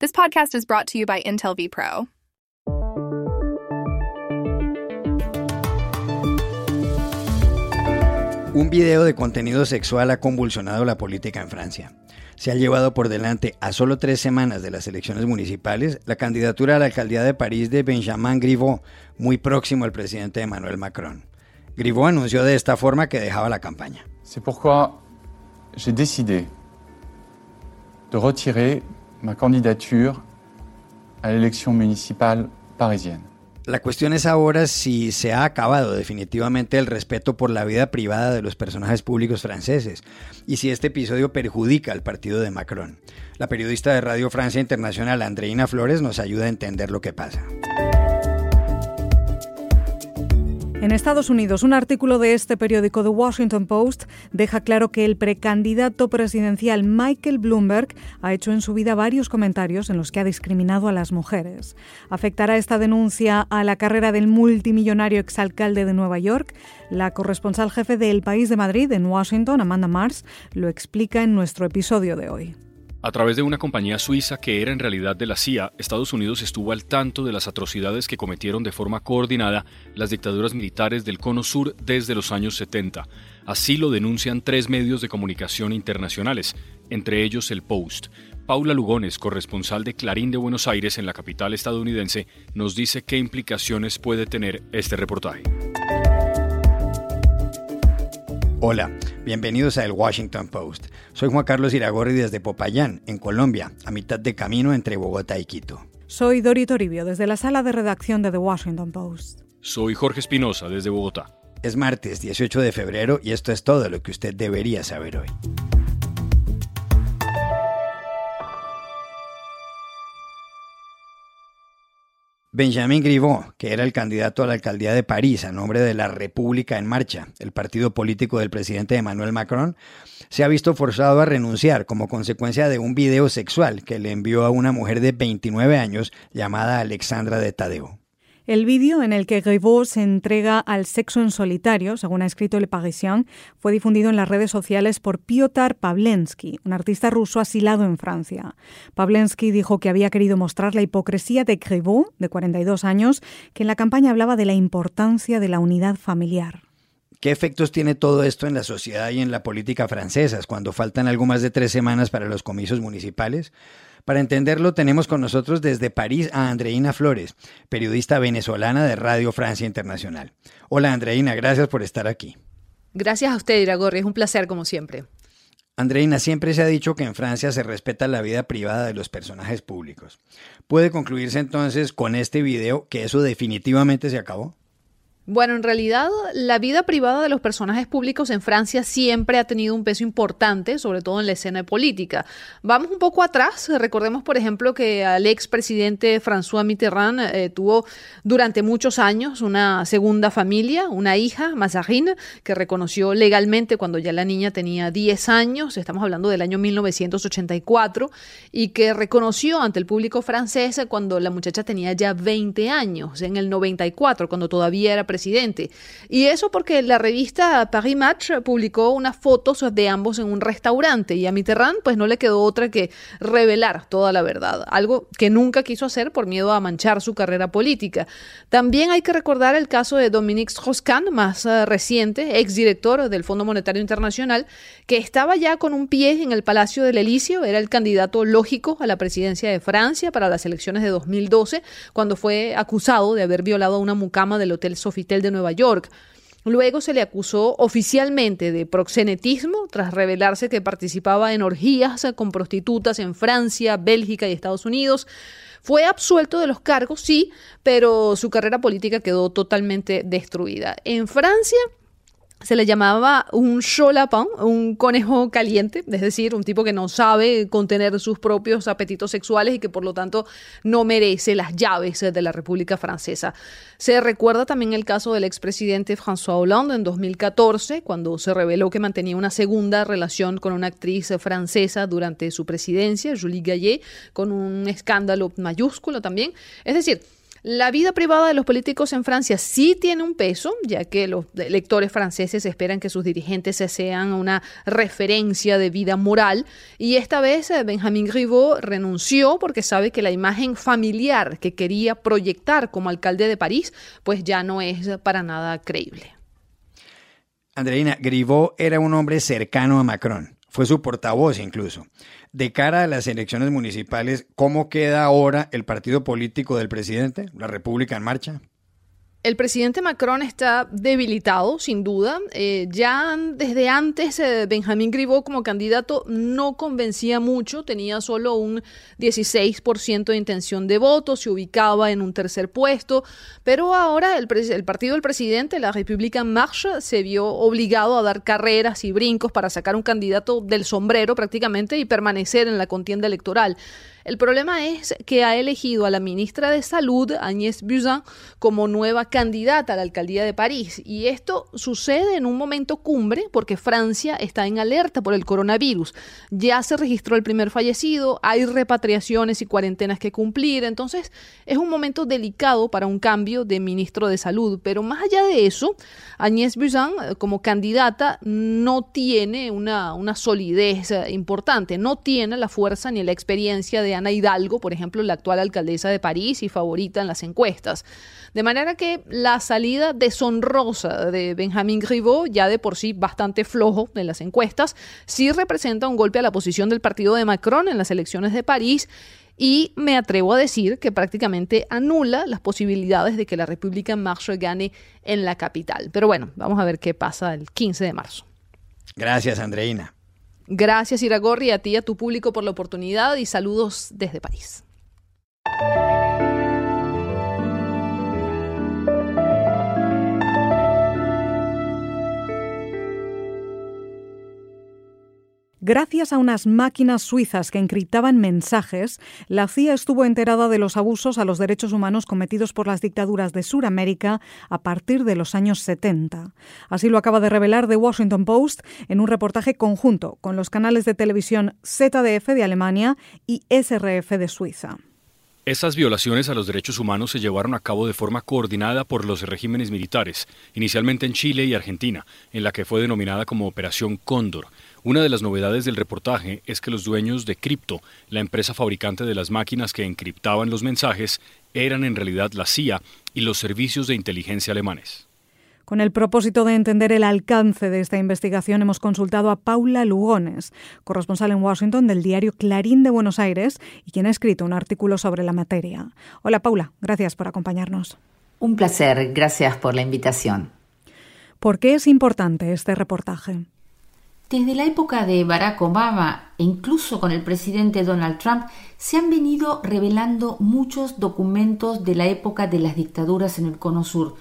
This podcast is brought to you by Intel vPro. Un video de contenido sexual ha convulsionado la política en Francia. Se ha llevado por delante a solo tres semanas de las elecciones municipales la candidatura a la alcaldía de París de Benjamin Griveaux, muy próximo al presidente Emmanuel Macron. Griveaux anunció de esta forma que dejaba la campaña. C'est pourquoi j'ai décidé de retirer ma candidature à l'élection municipale parisienne. La cuestión es ahora si se ha acabado definitivamente el respeto por la vida privada de los personajes públicos franceses y si este episodio perjudica al partido de Macron. La periodista de Radio Francia Internacional Andreina Flores nos ayuda a entender lo que pasa. En Estados Unidos, un artículo de este periódico The Washington Post deja claro que el precandidato presidencial Michael Bloomberg ha hecho en su vida varios comentarios en los que ha discriminado a las mujeres. ¿Afectará esta denuncia a la carrera del multimillonario exalcalde de Nueva York? La corresponsal jefe del País de Madrid en Washington, Amanda Mars, lo explica en nuestro episodio de hoy. A través de una compañía suiza que era en realidad de la CIA, Estados Unidos estuvo al tanto de las atrocidades que cometieron de forma coordinada las dictaduras militares del Cono Sur desde los años 70. Así lo denuncian tres medios de comunicación internacionales, entre ellos el Post. Paula Lugones, corresponsal de Clarín de Buenos Aires en la capital estadounidense, nos dice qué implicaciones puede tener este reportaje. Hola, bienvenidos a El Washington Post. Soy Juan Carlos Iragorri desde Popayán, en Colombia, a mitad de camino entre Bogotá y Quito. Soy Dori Toribio desde la sala de redacción de The Washington Post. Soy Jorge Espinosa desde Bogotá. Es martes 18 de febrero y esto es todo lo que usted debería saber hoy. Benjamin Griveaux, que era el candidato a la alcaldía de París a nombre de la República en Marcha, el partido político del presidente Emmanuel Macron, se ha visto forzado a renunciar como consecuencia de un video sexual que le envió a una mujer de 29 años llamada Alexandra de Tadeo. El vídeo en el que Griveaux se entrega al sexo en solitario, según ha escrito Le Parisien, fue difundido en las redes sociales por Piotr Pavlensky, un artista ruso asilado en Francia. Pavlensky dijo que había querido mostrar la hipocresía de Griveaux, de 42 años, que en la campaña hablaba de la importancia de la unidad familiar. ¿Qué efectos tiene todo esto en la sociedad y en la política francesas cuando faltan algo más de tres semanas para los comicios municipales? Para entenderlo, tenemos con nosotros desde París a Andreina Flores, periodista venezolana de Radio Francia Internacional. Hola Andreina, gracias por estar aquí. Gracias a usted, Iragorri, es un placer como siempre. Andreina, siempre se ha dicho que en Francia se respeta la vida privada de los personajes públicos. ¿Puede concluirse entonces con este video que eso definitivamente se acabó? Bueno, en realidad la vida privada de los personajes públicos en Francia siempre ha tenido un peso importante, sobre todo en la escena política. Vamos un poco atrás, recordemos por ejemplo que el expresidente François Mitterrand eh, tuvo durante muchos años una segunda familia, una hija, Mazarine, que reconoció legalmente cuando ya la niña tenía 10 años, estamos hablando del año 1984, y que reconoció ante el público francés cuando la muchacha tenía ya 20 años, en el 94, cuando todavía era presidente presidente. Y eso porque la revista Paris Match publicó unas fotos de ambos en un restaurante y a Mitterrand pues no le quedó otra que revelar toda la verdad, algo que nunca quiso hacer por miedo a manchar su carrera política. También hay que recordar el caso de Dominique Strauss-Kahn, más uh, reciente, exdirector del Fondo Monetario Internacional, que estaba ya con un pie en el Palacio del Elíseo, era el candidato lógico a la presidencia de Francia para las elecciones de 2012, cuando fue acusado de haber violado a una mucama del Hotel Sofitel de Nueva York. Luego se le acusó oficialmente de proxenetismo tras revelarse que participaba en orgías con prostitutas en Francia, Bélgica y Estados Unidos. Fue absuelto de los cargos, sí, pero su carrera política quedó totalmente destruida. En Francia, se le llamaba un cholapin, un conejo caliente, es decir, un tipo que no sabe contener sus propios apetitos sexuales y que por lo tanto no merece las llaves de la República Francesa. Se recuerda también el caso del expresidente François Hollande en 2014, cuando se reveló que mantenía una segunda relación con una actriz francesa durante su presidencia, Julie Gallet, con un escándalo mayúsculo también. Es decir, La vida privada de los políticos en Francia sí tiene un peso, ya que los electores franceses esperan que sus dirigentes sean una referencia de vida moral. Y esta vez eh, Benjamin Griveaux renunció porque sabe que la imagen familiar que quería proyectar como alcalde de París, pues ya no es para nada creíble. Andreina, Griveaux era un hombre cercano a Macron. Fue su portavoz incluso de cara a las elecciones municipales, ¿cómo queda ahora el partido político del presidente, la República en Marcha? El presidente Macron está debilitado, sin duda. Eh, ya desde antes eh, Benjamín Griveaux como candidato no convencía mucho, tenía solo un 16% de intención de voto, se ubicaba en un tercer puesto, pero ahora el, el partido del presidente, la República en se vio obligado a dar carreras y brincos para sacar un candidato del sombrero prácticamente y permanecer en la contienda electoral. El problema es que ha elegido a la ministra de Salud, Agnès Buzyn, como nueva candidata a la alcaldía de París. Y esto sucede en un momento cumbre porque Francia está en alerta por el coronavirus. Ya se registró el primer fallecido, hay repatriaciones y cuarentenas que cumplir. Entonces es un momento delicado para un cambio de ministro de Salud. Pero más allá de eso, Agnès Buzyn eh, como candidata no tiene una, una solidez eh, importante, no tiene la fuerza ni la experiencia de Hidalgo, por ejemplo, la actual alcaldesa de París y favorita en las encuestas. De manera que la salida deshonrosa de Benjamin Griveaux, ya de por sí bastante flojo en las encuestas, sí representa un golpe a la posición del partido de Macron en las elecciones de París y me atrevo a decir que prácticamente anula las posibilidades de que la República en Marche gane en la capital. Pero bueno, vamos a ver qué pasa el 15 de marzo. Gracias, Andreina. Gracias, Iragorri, a ti y a tu público por la oportunidad y saludos desde París. Gracias a unas máquinas suizas que encriptaban mensajes, la CIA estuvo enterada de los abusos a los derechos humanos cometidos por las dictaduras de Sudamérica a partir de los años 70. Así lo acaba de revelar The Washington Post en un reportaje conjunto con los canales de televisión ZDF de Alemania y SRF de Suiza. Estas violaciones a los derechos humanos se llevaron a cabo de forma coordinada por los regímenes militares, inicialmente en Chile y Argentina, en la que fue denominada como Operación Cóndor, una de las novedades del reportaje es que los dueños de Crypto, la empresa fabricante de las máquinas que encriptaban los mensajes, eran en realidad la CIA y los servicios de inteligencia alemanes. Con el propósito de entender el alcance de esta investigación, hemos consultado a Paula Lugones, corresponsal en Washington del diario Clarín de Buenos Aires y quien ha escrito un artículo sobre la materia. Hola Paula, gracias por acompañarnos. Un placer, gracias por la invitación. ¿Por qué es importante este reportaje? Desde la época de Barack Obama e incluso con el presidente Donald Trump se han venido revelando muchos documentos de la época de las dictaduras en el Cono Sur,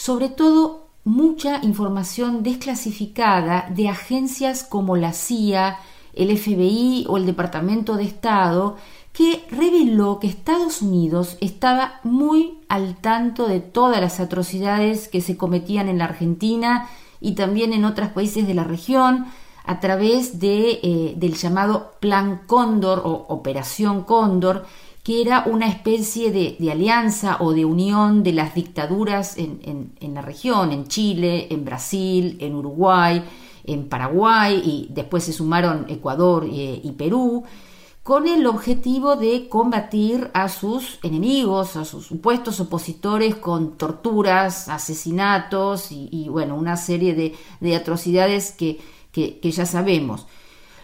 sobre todo mucha información desclasificada de agencias como la CIA, el FBI o el Departamento de Estado, que reveló que Estados Unidos estaba muy al tanto de todas las atrocidades que se cometían en la Argentina y también en otros países de la región a través de, eh, del llamado Plan Cóndor o Operación Cóndor, que era una especie de, alianza o de unión de las dictaduras en, la región, en Chile, en Brasil, en Uruguay, en Paraguay y después se sumaron Ecuador eh, y Perú, con el objetivo de combatir a sus enemigos, a sus supuestos opositores con torturas, asesinatos y, bueno, una serie de, atrocidades que, que, ya sabemos.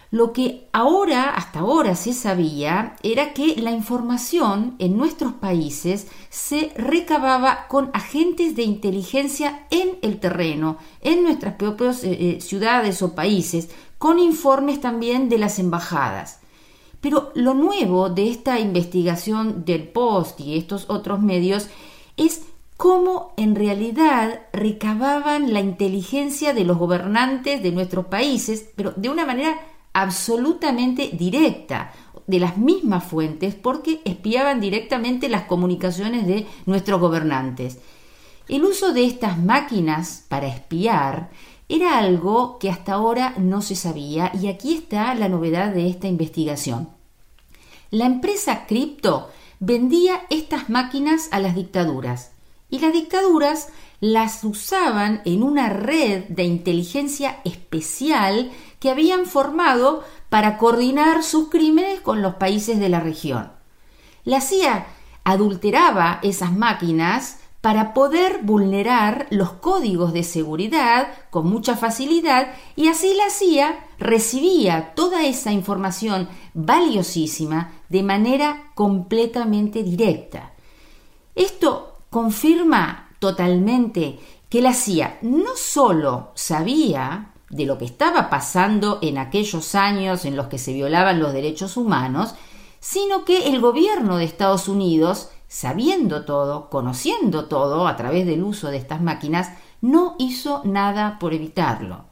Lo que ahora, hasta ahora se sabía, era que la información en nuestros países se recababa con agentes de inteligencia en el terreno, en nuestras propias eh, eh, ciudades o países, con informes también de las embajadas. Pero lo nuevo de esta investigación del Post y estos otros medios es cómo en realidad recababan la inteligencia de los gobernantes de nuestros países, pero de una manera absolutamente directa, de las mismas fuentes, porque espiaban directamente las comunicaciones de nuestros gobernantes. El uso de estas máquinas para espiar era algo que hasta ahora no se sabía y aquí está la novedad de esta investigación. La empresa Crypto vendía estas máquinas a las dictaduras y las dictaduras las usaban en una red de inteligencia especial que habían formado para coordinar sus crímenes con los países de la región. La CIA adulteraba esas máquinas para poder vulnerar los códigos de seguridad con mucha facilidad y así la CIA recibía toda esa información valiosísima de manera completamente directa. Esto confirma totalmente que la CIA no solo sabía de lo que estaba pasando en aquellos años en los que se violaban los derechos humanos, sino que el gobierno de Estados Unidos, sabiendo todo, conociendo todo a través del uso de estas máquinas, no hizo nada por evitarlo.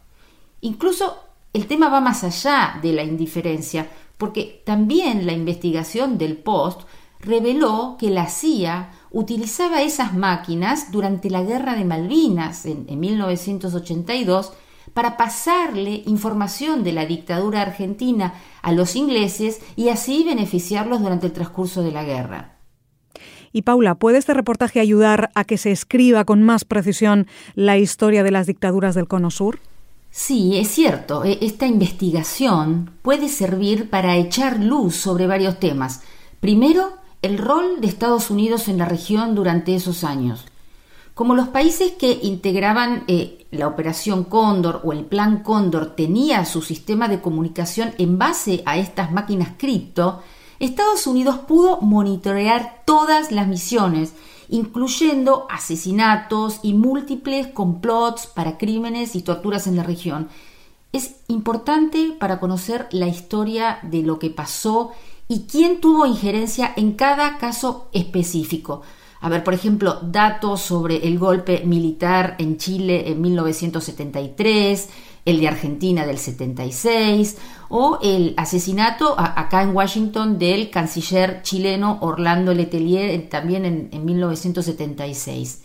Incluso el tema va más allá de la indiferencia, porque también la investigación del Post reveló que la CIA utilizaba esas máquinas durante la Guerra de Malvinas en, 1982 para pasarle información de la dictadura argentina a los ingleses y así beneficiarlos durante el transcurso de la guerra. Y Paula, ¿puede este reportaje ayudar a que se escriba con más precisión la historia de las dictaduras del Cono Sur? Sí, es cierto. E, esta investigación puede servir para echar luz sobre varios temas. Primero, el rol de Estados Unidos en la región durante esos años. Como los países que integraban eh, la Operación Cóndor o el Plan Cóndor tenía su sistema de comunicación en base a estas máquinas cripto, Estados Unidos pudo monitorear todas las misiones, incluyendo asesinatos y múltiples complots para crímenes y torturas en la región. Es importante para conocer la historia de lo que pasó y quién tuvo injerencia en cada caso específico. A ver, por ejemplo, datos sobre el golpe militar en Chile en 1973, el de Argentina del 76 o el asesinato acá en Washington del canciller chileno Orlando Letelier también en, en 1976.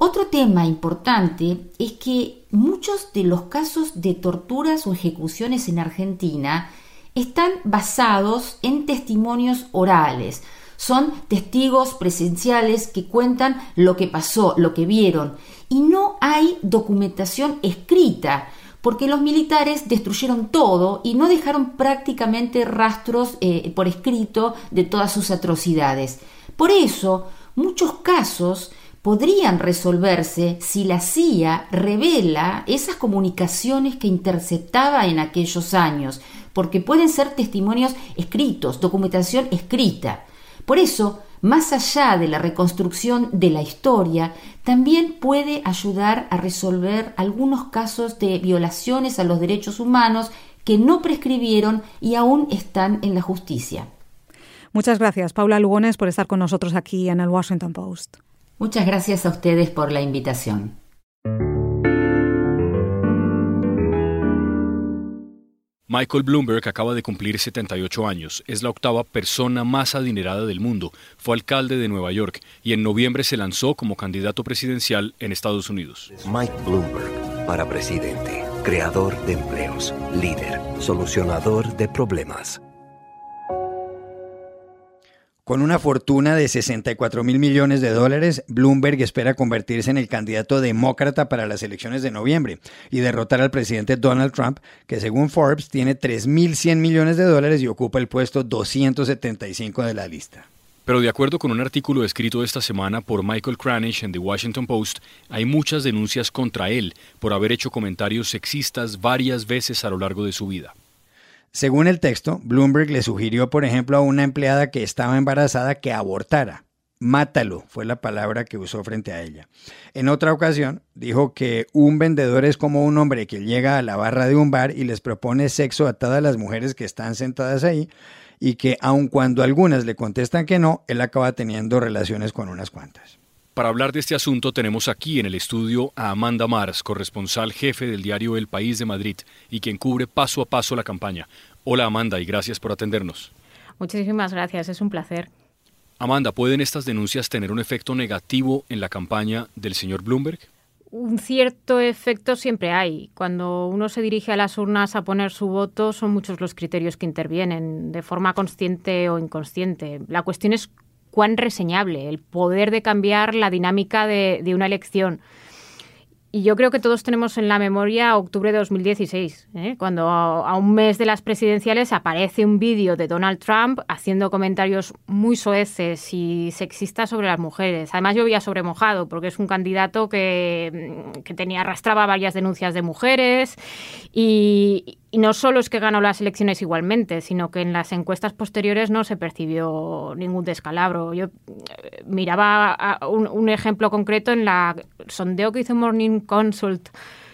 Otro tema importante es que muchos de los casos de torturas o ejecuciones en Argentina están basados en testimonios orales. Son testigos presenciales que cuentan lo que pasó, lo que vieron, y no hay documentación escrita, porque los militares destruyeron todo y no dejaron prácticamente rastros eh, por escrito de todas sus atrocidades. Por eso, muchos casos podrían resolverse si la CIA revela esas comunicaciones que interceptaba en aquellos años, porque pueden ser testimonios escritos, documentación escrita. Por eso, más allá de la reconstrucción de la historia, también puede ayudar a resolver algunos casos de violaciones a los derechos humanos que no prescribieron y aún están en la justicia. Muchas gracias, Paula Lugones, por estar con nosotros aquí en el Washington Post. Muchas gracias a ustedes por la invitación. Michael Bloomberg acaba de cumplir 78 años, es la octava persona más adinerada del mundo, fue alcalde de Nueva York y en noviembre se lanzó como candidato presidencial en Estados Unidos. Mike Bloomberg para presidente, creador de empleos, líder, solucionador de problemas. Con una fortuna de 64 mil millones de dólares, Bloomberg espera convertirse en el candidato demócrata para las elecciones de noviembre y derrotar al presidente Donald Trump, que según Forbes tiene 3.100 millones de dólares y ocupa el puesto 275 de la lista. Pero de acuerdo con un artículo escrito esta semana por Michael Kranish en The Washington Post, hay muchas denuncias contra él por haber hecho comentarios sexistas varias veces a lo largo de su vida. Según el texto, Bloomberg le sugirió, por ejemplo, a una empleada que estaba embarazada que abortara. Mátalo fue la palabra que usó frente a ella. En otra ocasión, dijo que un vendedor es como un hombre que llega a la barra de un bar y les propone sexo a todas las mujeres que están sentadas ahí y que aun cuando algunas le contestan que no, él acaba teniendo relaciones con unas cuantas. Para hablar de este asunto tenemos aquí en el estudio a Amanda Mars, corresponsal jefe del diario El País de Madrid y quien cubre paso a paso la campaña. Hola Amanda y gracias por atendernos. Muchísimas gracias, es un placer. Amanda, ¿pueden estas denuncias tener un efecto negativo en la campaña del señor Bloomberg? Un cierto efecto siempre hay. Cuando uno se dirige a las urnas a poner su voto, son muchos los criterios que intervienen, de forma consciente o inconsciente. La cuestión es cuán reseñable, el poder de cambiar la dinámica de, una elección. Y yo creo que todos tenemos en la memoria octubre de 2016, ¿eh? cuando a un mes de las presidenciales aparece un vídeo de Donald Trump haciendo comentarios muy soeces y sexistas sobre las mujeres. Además, yo había sobremojado porque es un candidato que, que tenía arrastraba varias denuncias de mujeres y, y no solo es que ganó las elecciones igualmente, sino que en las encuestas posteriores no se percibió ningún descalabro. Yo eh, miraba un, ejemplo concreto en la sondeo que hizo Morning Consult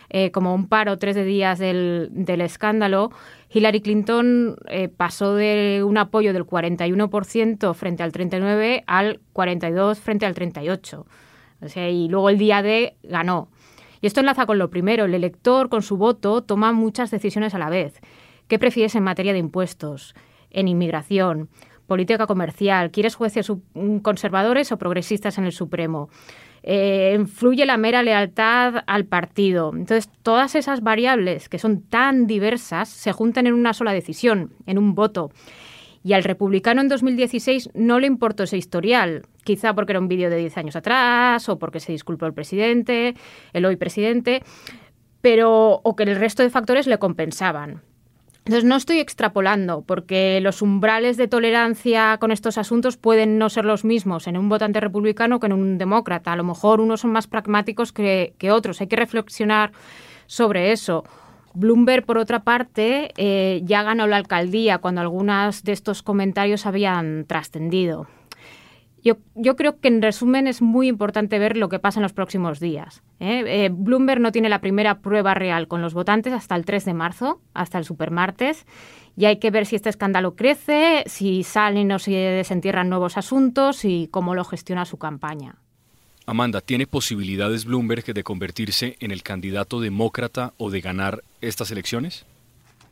eh, como un paro tres de días del, escándalo. Hillary Clinton eh, pasó de un apoyo del 41% frente al 39% al 42% frente al 38%. O sea, y luego el día de ganó. Y esto enlaza con lo primero, el elector con su voto toma muchas decisiones a la vez. ¿Qué prefieres en materia de impuestos, en inmigración, política comercial? ¿Quieres jueces conservadores o progresistas en el Supremo? Eh, influye la mera lealtad al partido. Entonces, todas esas variables que son tan diversas se juntan en una sola decisión, en un voto. Y al republicano en 2016 no le importó ese historial, quizá porque era un vídeo de 10 años atrás o porque se disculpó el presidente, el hoy presidente, pero o que el resto de factores le compensaban. Entonces no estoy extrapolando, porque los umbrales de tolerancia con estos asuntos pueden no ser los mismos en un votante republicano que en un demócrata. A lo mejor unos son más pragmáticos que, que otros. Hay que reflexionar sobre eso. Bloomberg, por otra parte, eh, ya ganó la alcaldía cuando algunos de estos comentarios habían trascendido. Yo, creo que en resumen es muy importante ver lo que pasa en los próximos días. ¿eh? Eh, Bloomberg no tiene la primera prueba real con los votantes hasta el 3 de marzo, hasta el supermartes, y hay que ver si este escándalo crece, si salen o se desentierran nuevos asuntos y cómo lo gestiona su campaña. Amanda, ¿tiene posibilidades Bloomberg de convertirse en el candidato demócrata o de ganar estas elecciones?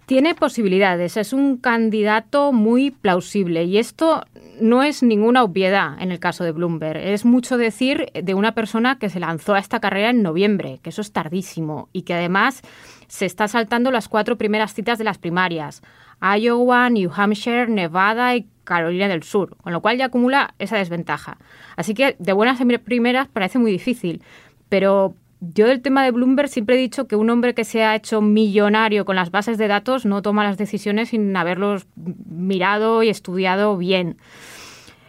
Tiene posibilidades, es un candidato muy plausible y esto no es ninguna obviedad en el caso de Bloomberg. Es mucho decir de una persona que se lanzó a esta carrera en noviembre, que eso es tardísimo y que además se está saltando las cuatro primeras citas de las primarias. Iowa, New Hampshire, Nevada y Carolina del Sur, con lo cual ya acumula esa desventaja. Así que de buenas primeras parece muy difícil, pero yo del tema de Bloomberg siempre he dicho que un hombre que se ha hecho millonario con las bases de datos no toma las decisiones sin haberlos mirado y estudiado bien.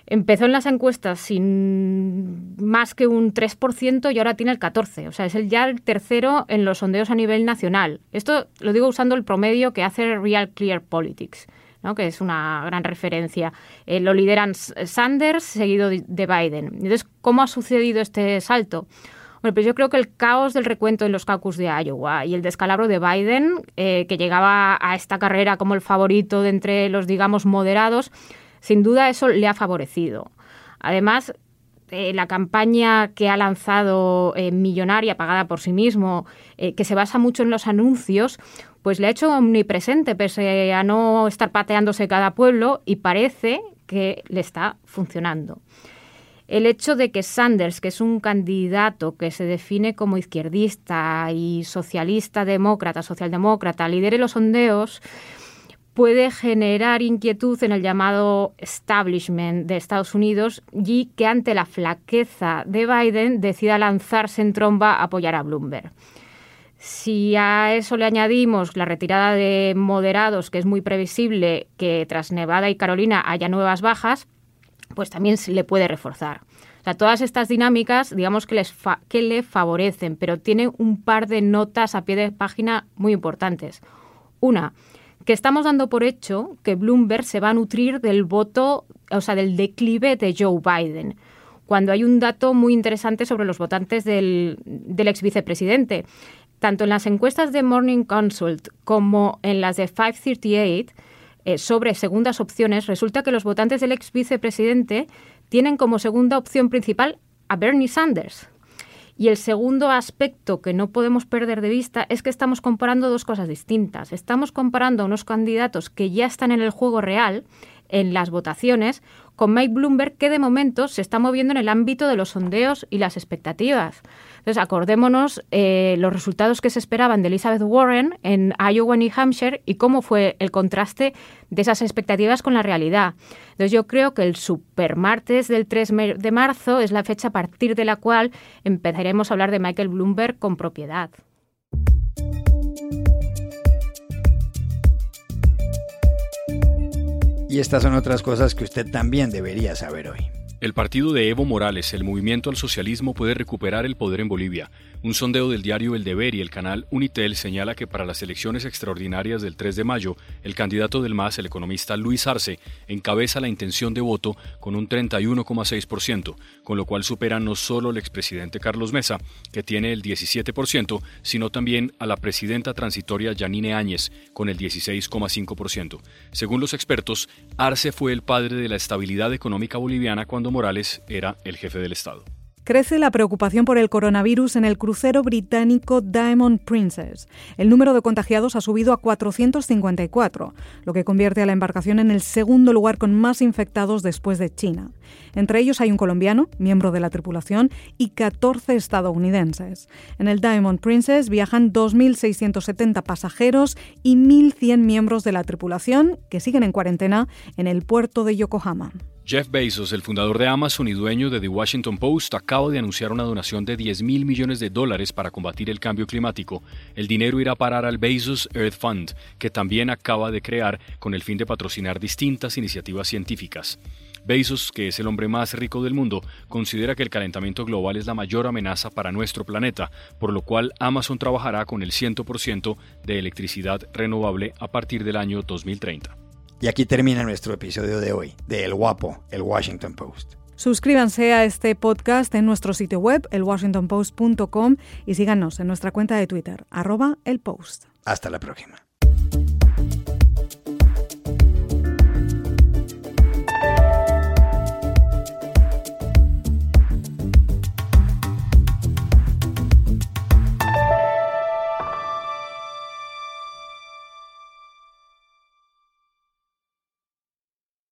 Empezó en las encuestas sin más que un 3% y ahora tiene el 14%. O sea, es el ya el tercero en los sondeos a nivel nacional. Esto lo digo usando el promedio que hace Real Clear Politics que es una gran referencia. Eh, lo lideran Sanders, seguido de Biden. Entonces, ¿cómo ha sucedido este salto? Bueno, pues yo creo que el caos del recuento en los caucus de Iowa y el descalabro de Biden, eh, que llegaba a esta carrera como el favorito de entre los, digamos, moderados, sin duda eso le ha favorecido. Además, eh, la campaña que ha lanzado millonaria, pagada por sí mismo, que se basa mucho en los anuncios, pues le ha hecho omnipresente, pese a no estar pateándose cada pueblo, y parece que le está funcionando. El hecho de que Sanders, que es un candidato que se define como izquierdista y socialista demócrata, socialdemócrata, lidere los sondeos, puede generar inquietud en el llamado establishment de Estados Unidos y que ante la flaqueza de Biden decida lanzarse en tromba a apoyar a Bloomberg. Si a eso le añadimos la retirada de moderados, que es muy previsible que tras Nevada y Carolina haya nuevas bajas, pues también se le puede reforzar. O sea, todas estas dinámicas, digamos que, les que le favorecen, pero tiene un par de notas a pie de página muy importantes. Una, que estamos dando por hecho que Bloomberg se va a nutrir del voto, o sea, del declive de Joe Biden, cuando hay un dato muy interesante sobre los votantes del, ex vicepresidente tanto en las encuestas de Morning Consult como en las de 538 eh, sobre segundas opciones, resulta que los votantes del ex vicepresidente tienen como segunda opción principal a Bernie Sanders. Y el segundo aspecto que no podemos perder de vista es que estamos comparando dos cosas distintas. Estamos comparando a unos candidatos que ya están en el juego real en las votaciones con Mike Bloomberg, que de momento se está moviendo en el ámbito de los sondeos y las expectativas. Entonces, acordémonos eh, los resultados que se esperaban de Elizabeth Warren en Iowa y Hampshire y cómo fue el contraste de esas expectativas con la realidad. Entonces, yo creo que el supermartes del 3 de marzo es la fecha a partir de la cual empezaremos a hablar de Michael Bloomberg con propiedad. Y estas son otras cosas que usted también debería saber hoy. El partido de Evo Morales, el movimiento al socialismo, puede recuperar el poder en Bolivia. Un sondeo del diario El Deber y el canal Unitel señala que para las elecciones extraordinarias del 3 de mayo, el candidato del MAS, el economista Luis Arce, encabeza la intención de voto con un 31,6%, con lo cual supera no solo al expresidente Carlos Mesa, que tiene el 17%, sino también a la presidenta transitoria Yanine Áñez, con el 16,5%. Según los expertos, Arce fue el padre de la estabilidad económica boliviana cuando Morales era el jefe del Estado. Crece la preocupación por el coronavirus en el crucero británico Diamond Princess. El número de contagiados ha subido a 454, lo que convierte a la embarcación en el segundo lugar con más infectados después de China. Entre ellos hay un colombiano, miembro de la tripulación, y 14 estadounidenses. En el Diamond Princess viajan 2.670 pasajeros y 1.100 miembros de la tripulación que siguen en cuarentena en el puerto de Yokohama. Jeff Bezos, el fundador de Amazon y dueño de The Washington Post, acaba de anunciar una donación de 10 mil millones de dólares para combatir el cambio climático. El dinero irá a parar al Bezos Earth Fund, que también acaba de crear con el fin de patrocinar distintas iniciativas científicas. Bezos, que es el hombre más rico del mundo, considera que el calentamiento global es la mayor amenaza para nuestro planeta, por lo cual Amazon trabajará con el 100% de electricidad renovable a partir del año 2030. Y aquí termina nuestro episodio de hoy, de El Guapo, el Washington Post. Suscríbanse a este podcast en nuestro sitio web, elwashingtonpost.com, y síganos en nuestra cuenta de Twitter, arroba el post. Hasta la próxima.